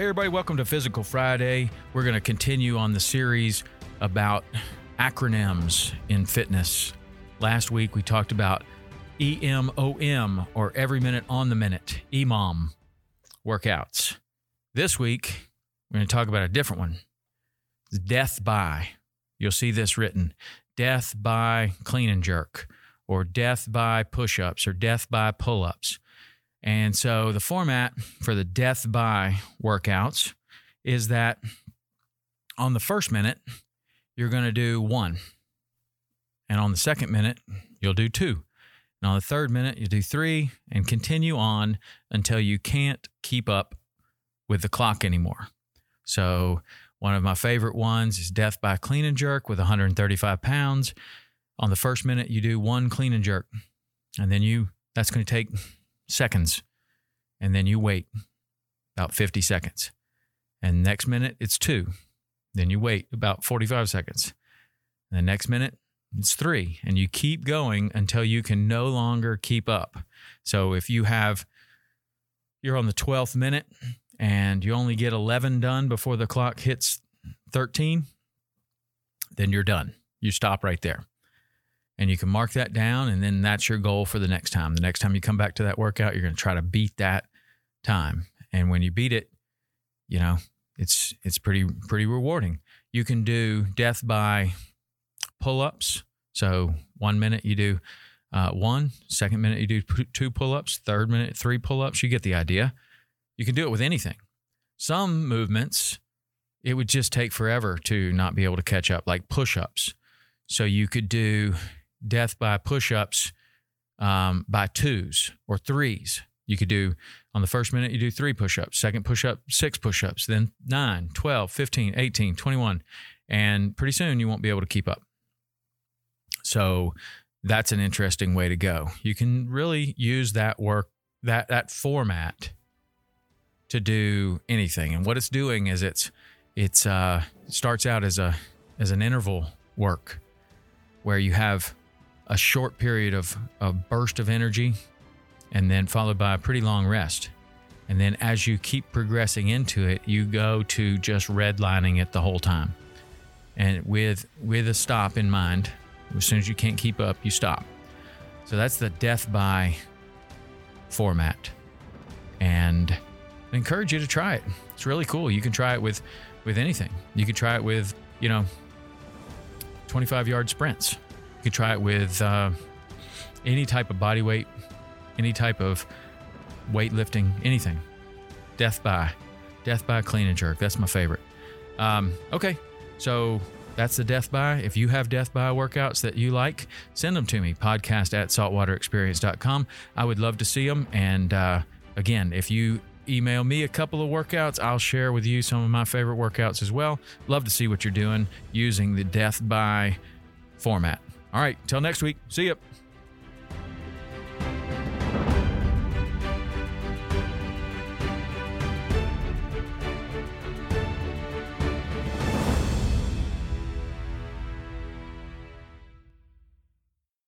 Hey, everybody, welcome to Physical Friday. We're going to continue on the series about acronyms in fitness. Last week, we talked about EMOM, or every minute on the minute, EMOM workouts. This week, we're going to talk about a different one death by. You'll see this written death by clean and jerk, or death by push ups, or death by pull ups. And so the format for the death by workouts is that on the first minute, you're going to do one. And on the second minute, you'll do two. And on the third minute, you do three and continue on until you can't keep up with the clock anymore. So, one of my favorite ones is death by clean and jerk with 135 pounds. On the first minute, you do one clean and jerk. And then you, that's going to take seconds. And then you wait about 50 seconds. And next minute, it's two. Then you wait about 45 seconds. And the next minute, it's three. And you keep going until you can no longer keep up. So if you have, you're on the 12th minute and you only get 11 done before the clock hits 13, then you're done. You stop right there and you can mark that down and then that's your goal for the next time. The next time you come back to that workout you're going to try to beat that time. And when you beat it you know it's it's pretty pretty rewarding. You can do death by pull-ups. So one minute you do uh, one second minute you do two pull-ups third minute three pull-ups. You get the idea. You can do it with anything. Some movements it would just take forever to not be able to catch up like push-ups. So you could do death by push ups um, by twos or threes. You could do on the first minute, you do three push ups, second push up, six push ups, then 9, 12, 15, 18, 21. And pretty soon you won't be able to keep up. So that's an interesting way to go. You can really use that work, that, that format to do anything. And what it's doing is it's, it's, uh, starts out as a, as an interval work where you have a short period of a burst of energy and then followed by a pretty long rest. And then as you keep progressing into it, you go to just redlining it the whole time. And with with a stop in mind, as soon as you can't keep up, you stop. So that's the death by format. And I encourage you to try it. It's really cool. You can try it with with anything. You can try it with, you know, 25 yard sprints. You could try it with uh, any type of body weight, any type of weightlifting, anything. Death by, death by clean and jerk. That's my favorite. Um, okay, so That's the Death By. If you have Death By workouts that you like, send them to me, podcast at saltwaterexperience.com. I would love to see them. And uh, again, if you email me a couple of workouts, I'll share with you some of my favorite workouts as well. Love to see what you're doing using the Death By format. All right, till next week. See ya.